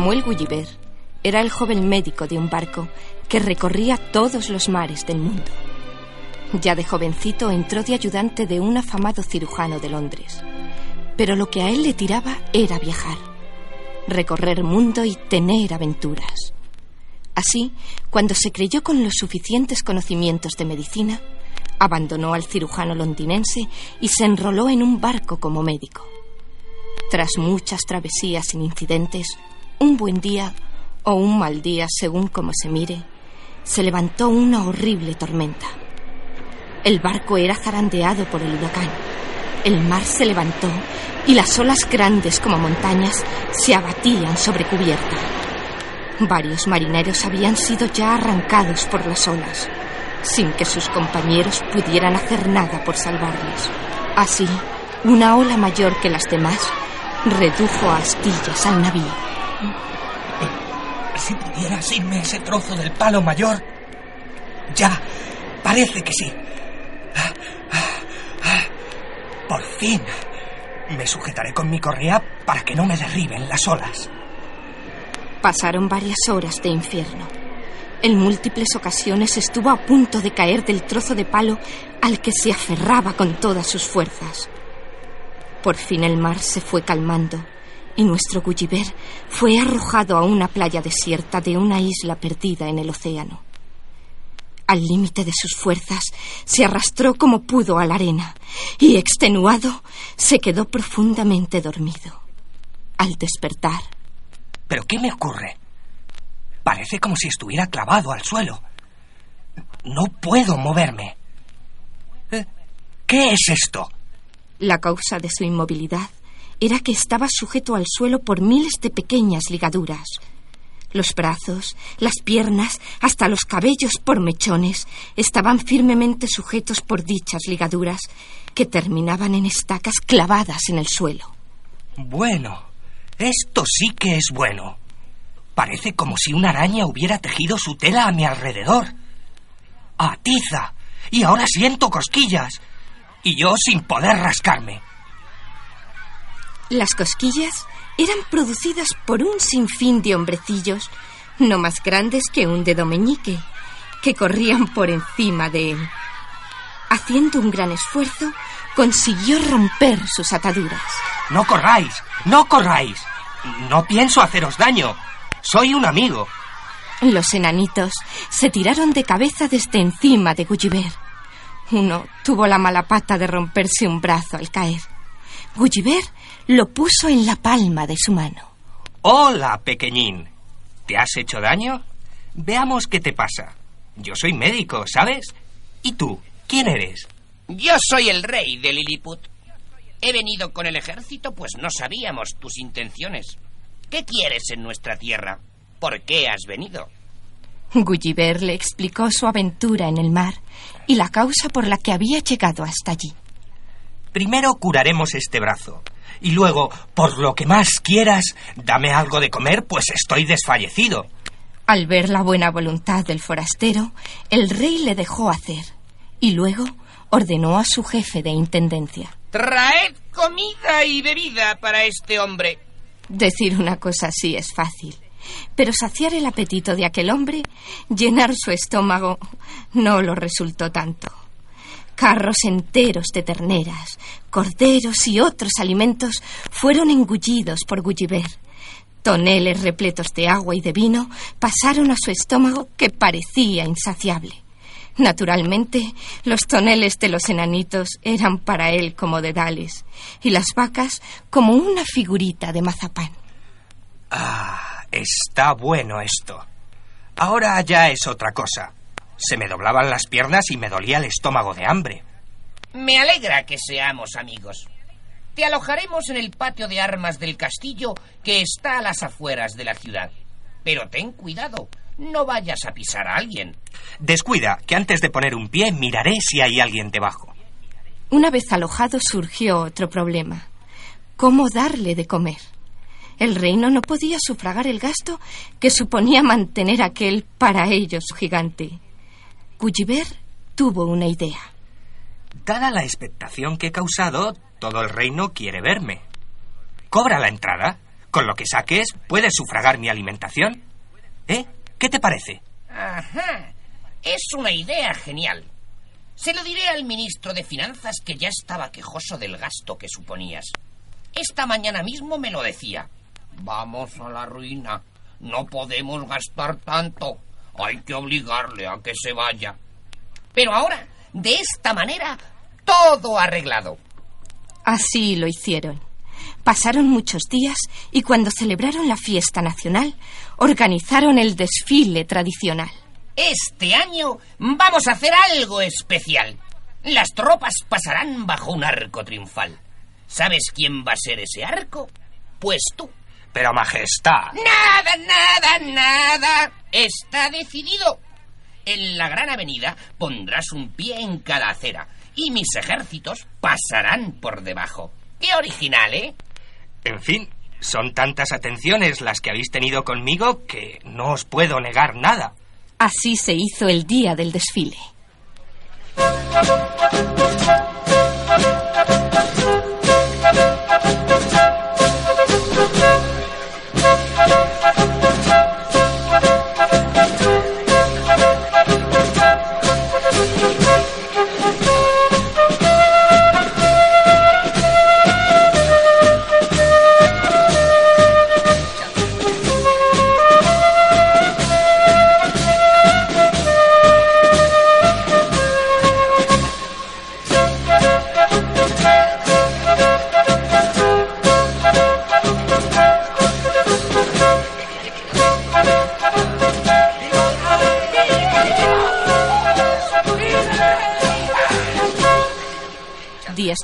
Samuel Gulliver era el joven médico de un barco que recorría todos los mares del mundo. Ya de jovencito entró de ayudante de un afamado cirujano de Londres. Pero lo que a él le tiraba era viajar, recorrer mundo y tener aventuras. Así, cuando se creyó con los suficientes conocimientos de medicina, abandonó al cirujano londinense y se enroló en un barco como médico. Tras muchas travesías sin incidentes, un buen día o un mal día, según como se mire, se levantó una horrible tormenta. El barco era zarandeado por el huracán. El mar se levantó y las olas grandes como montañas se abatían sobre cubierta. Varios marineros habían sido ya arrancados por las olas, sin que sus compañeros pudieran hacer nada por salvarles. Así, una ola mayor que las demás redujo a astillas al navío. Si pudieras irme ese trozo del palo mayor. Ya, parece que sí. Por fin. Me sujetaré con mi correa para que no me derriben las olas. Pasaron varias horas de infierno. En múltiples ocasiones estuvo a punto de caer del trozo de palo al que se aferraba con todas sus fuerzas. Por fin el mar se fue calmando y nuestro Gulliver fue arrojado a una playa desierta de una isla perdida en el océano. Al límite de sus fuerzas, se arrastró como pudo a la arena y, extenuado, se quedó profundamente dormido. Al despertar. ¿Pero qué me ocurre? Parece como si estuviera clavado al suelo. No puedo moverme. ¿Eh? ¿Qué es esto? La causa de su inmovilidad era que estaba sujeto al suelo por miles de pequeñas ligaduras, los brazos, las piernas, hasta los cabellos por mechones estaban firmemente sujetos por dichas ligaduras que terminaban en estacas clavadas en el suelo. Bueno, esto sí que es bueno. Parece como si una araña hubiera tejido su tela a mi alrededor. ¡Atiza! Y ahora siento cosquillas. Y yo sin poder rascarme. Las cosquillas eran producidas por un sinfín de hombrecillos, no más grandes que un dedo meñique, que corrían por encima de él. Haciendo un gran esfuerzo, consiguió romper sus ataduras. No corráis, no corráis. No pienso haceros daño. Soy un amigo. Los enanitos se tiraron de cabeza desde encima de Gulliver. Uno tuvo la mala pata de romperse un brazo al caer. Gulliver lo puso en la palma de su mano. Hola, pequeñín. ¿Te has hecho daño? Veamos qué te pasa. Yo soy médico, ¿sabes? ¿Y tú? ¿Quién eres? Yo soy el rey de Lilliput. He venido con el ejército, pues no sabíamos tus intenciones. ¿Qué quieres en nuestra tierra? ¿Por qué has venido? Gulliver le explicó su aventura en el mar y la causa por la que había llegado hasta allí. Primero curaremos este brazo. Y luego, por lo que más quieras, dame algo de comer, pues estoy desfallecido. Al ver la buena voluntad del forastero, el rey le dejó hacer. Y luego ordenó a su jefe de intendencia. Traed comida y bebida para este hombre. Decir una cosa así es fácil. Pero saciar el apetito de aquel hombre, llenar su estómago, no lo resultó tanto. Carros enteros de terneras, corderos y otros alimentos fueron engullidos por Gulliver. Toneles repletos de agua y de vino pasaron a su estómago que parecía insaciable. Naturalmente, los toneles de los enanitos eran para él como dedales y las vacas como una figurita de mazapán. Ah, está bueno esto. Ahora ya es otra cosa. Se me doblaban las piernas y me dolía el estómago de hambre. Me alegra que seamos amigos. Te alojaremos en el patio de armas del castillo que está a las afueras de la ciudad. Pero ten cuidado, no vayas a pisar a alguien. Descuida, que antes de poner un pie miraré si hay alguien debajo. Una vez alojado surgió otro problema. ¿Cómo darle de comer? El reino no podía sufragar el gasto que suponía mantener aquel para ellos gigante. Gulliver tuvo una idea. Dada la expectación que he causado, todo el reino quiere verme. Cobra la entrada. Con lo que saques, puedes sufragar mi alimentación. ¿Eh? ¿Qué te parece? Ajá. Es una idea genial. Se lo diré al ministro de Finanzas que ya estaba quejoso del gasto que suponías. Esta mañana mismo me lo decía. Vamos a la ruina. No podemos gastar tanto. Hay que obligarle a que se vaya. Pero ahora, de esta manera, todo arreglado. Así lo hicieron. Pasaron muchos días y cuando celebraron la fiesta nacional, organizaron el desfile tradicional. Este año vamos a hacer algo especial. Las tropas pasarán bajo un arco triunfal. ¿Sabes quién va a ser ese arco? Pues tú. Pero, Majestad. Nada, nada, nada. Está decidido. En la gran avenida pondrás un pie en cada acera y mis ejércitos pasarán por debajo. Qué original, ¿eh? En fin, son tantas atenciones las que habéis tenido conmigo que no os puedo negar nada. Así se hizo el día del desfile.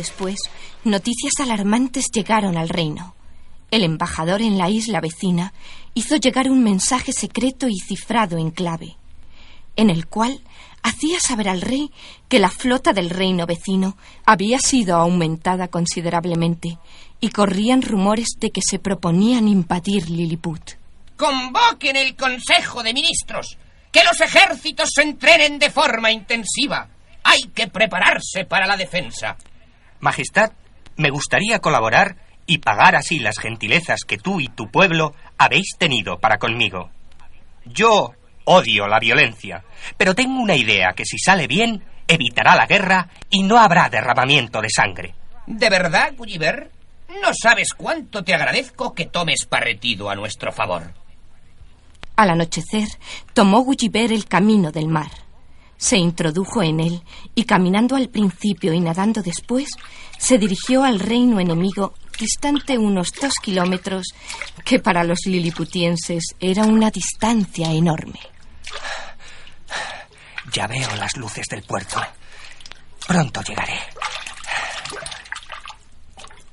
Después, noticias alarmantes llegaron al reino. El embajador en la isla vecina hizo llegar un mensaje secreto y cifrado en clave, en el cual hacía saber al rey que la flota del reino vecino había sido aumentada considerablemente y corrían rumores de que se proponían invadir Lilliput. Convoquen el Consejo de Ministros. Que los ejércitos se entrenen de forma intensiva. Hay que prepararse para la defensa. Majestad, me gustaría colaborar y pagar así las gentilezas que tú y tu pueblo habéis tenido para conmigo. Yo odio la violencia, pero tengo una idea que si sale bien evitará la guerra y no habrá derramamiento de sangre. ¿De verdad, Gulliver? No sabes cuánto te agradezco que tomes partido a nuestro favor. Al anochecer, tomó Gulliver el camino del mar. Se introdujo en él y caminando al principio y nadando después, se dirigió al reino enemigo distante unos dos kilómetros, que para los liliputienses era una distancia enorme. Ya veo las luces del puerto. Pronto llegaré.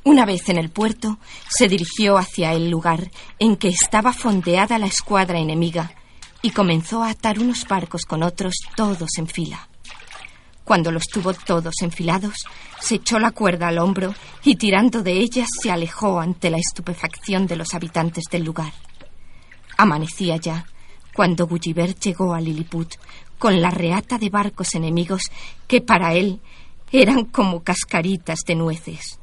Una vez en el puerto, se dirigió hacia el lugar en que estaba fondeada la escuadra enemiga y comenzó a atar unos barcos con otros todos en fila. Cuando los tuvo todos enfilados, se echó la cuerda al hombro y tirando de ella se alejó ante la estupefacción de los habitantes del lugar. Amanecía ya cuando Gulliver llegó a Lilliput con la reata de barcos enemigos que para él eran como cascaritas de nueces.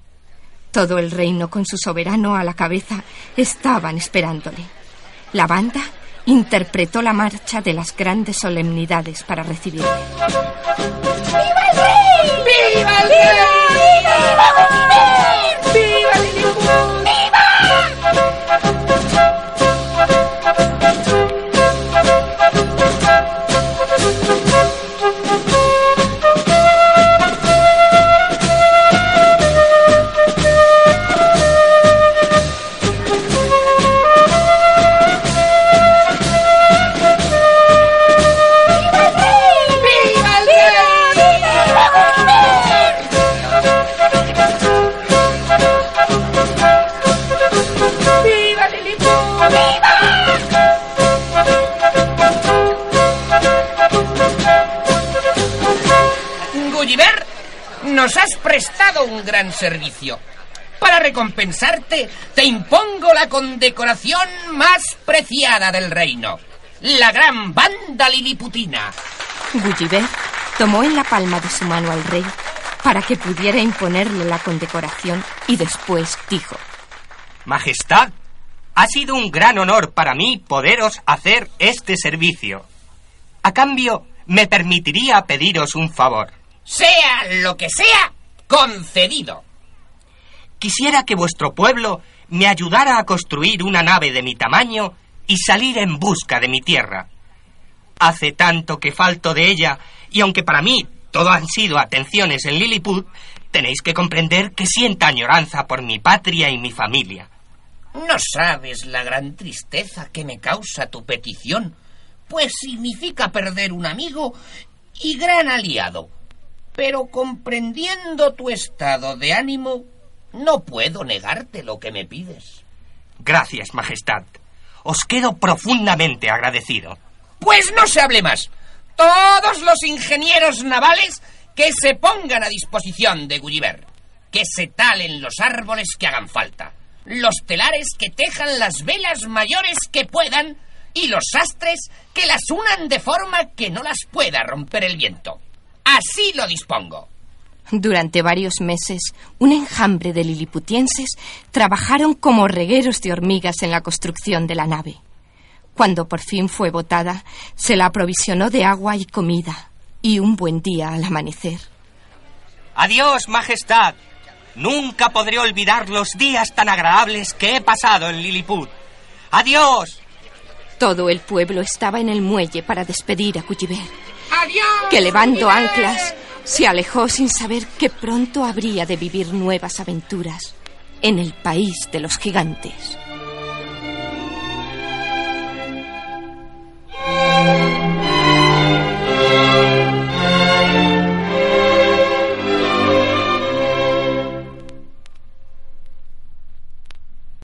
Todo el reino con su soberano a la cabeza estaban esperándole. La banda interpretó la marcha de las grandes solemnidades para recibirle. ¡Viva el rey! ¡Viva el rey! Gran servicio. Para recompensarte, te impongo la condecoración más preciada del reino. La gran banda liliputina. Gulliver tomó en la palma de su mano al rey para que pudiera imponerle la condecoración y después dijo, Majestad, Ha sido un gran honor para mí poderos hacer este servicio. A cambio, me permitiría pediros un favor. Sea lo que sea, concedido. Quisiera que vuestro pueblo me ayudara a construir una nave de mi tamaño y salir en busca de mi tierra. Hace tanto que falto de ella, y aunque para mí todo han sido atenciones en Lilliput, tenéis que comprender que sienta añoranza por mi patria y mi familia. No sabes la gran tristeza que me causa tu petición, pues significa perder un amigo y gran aliado. Pero comprendiendo tu estado de ánimo, no puedo negarte lo que me pides. Gracias, Majestad. Os quedo profundamente agradecido. Pues no se hable más. Todos los ingenieros navales que se pongan a disposición de Gulliver. Que se talen los árboles que hagan falta. Los telares que tejan las velas mayores que puedan. Y los sastres que las unan de forma que no las pueda romper el viento. Así lo dispongo. Durante varios meses, un enjambre de liliputienses trabajaron como regueros de hormigas en la construcción de la nave. Cuando por fin fue botada, se la aprovisionó de agua y comida, y un buen día al amanecer. Adiós, Majestad. Nunca podré olvidar los días tan agradables que he pasado en Lilliput. Adiós. Todo el pueblo estaba en el muelle para despedir a Gulliver, ¡Adiós! Que Gulliver! anclas, se alejó sin saber que pronto habría de vivir nuevas aventuras en el país de los gigantes.